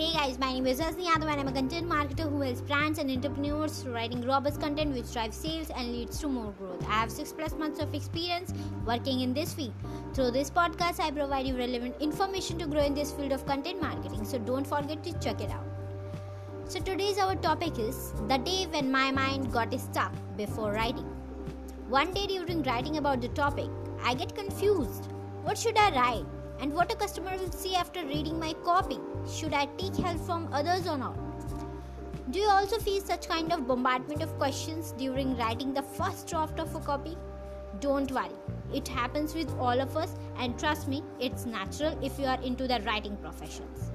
is Hasni Yadav and I'm a content marketer who helps brands and entrepreneurs writing robust content which drives sales and leads to more growth. I have 6 plus months of experience working in this field. Through this podcast, I provide you relevant information to grow in this field of content marketing. So don't forget to check it out. So today's our topic is the day when my mind got stuck before writing. One day during writing about the topic, I get confused. What should I write? And what a customer will see after reading my copy? Should I take help from others or not? Do you also face such kind of bombardment of questions during writing the first draft of a copy? Don't worry, it happens with all of us, and trust me, it's natural if you are into the writing professions.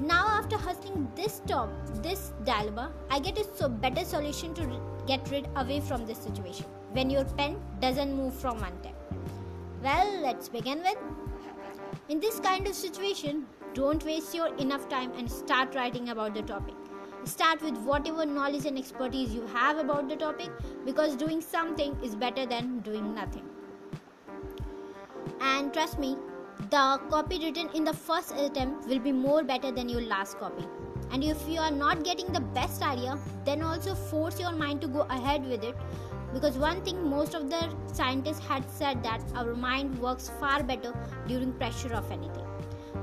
Now, after hustling this top, this dilemma, I get a so better solution to get rid away from this situation when your pen doesn't move from one tap. Well, let's begin with. In this kind of situation, don't waste your enough time and start writing about the topic. Start with whatever knowledge and expertise you have about the topic because doing something is better than doing nothing. And trust me, the copy written in the first attempt will be more better than your last copy. And if you are not getting the best idea, then also force your mind to go ahead with it. Because one thing most of the scientists had said that our mind works far better during pressure of anything.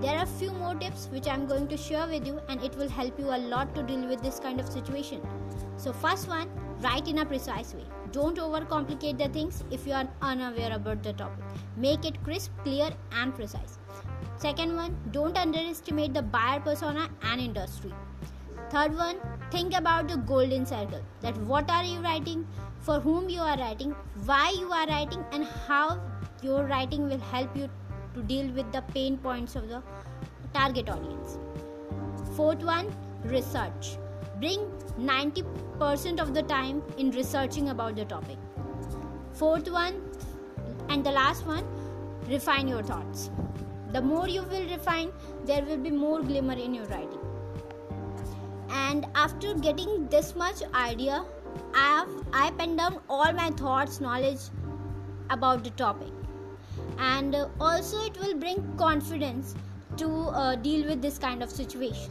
There are a few more tips which i'm going to share with you and it will help you a lot to deal with this kind of situation. So first one write in a precise way. Don't overcomplicate the things if you are unaware about the topic. Make it crisp clear and precise second one don't underestimate the buyer persona and industry third one think about the golden circle that what are you writing for whom you are writing, why you are writing, and how your writing will help you to deal with the pain points of the target audience. Fourth one, research. Bring 90% of the time in researching about the topic. Fourth one, and the last one, refine your thoughts. The more you will refine, there will be more glimmer in your writing. And after getting this much idea I have I pen down all my thoughts, knowledge about the topic, and also it will bring confidence to uh, deal with this kind of situation.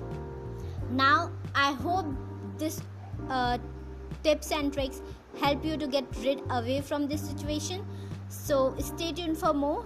Now I hope this uh, tips and tricks help you to get rid away from this situation. So stay tuned for more,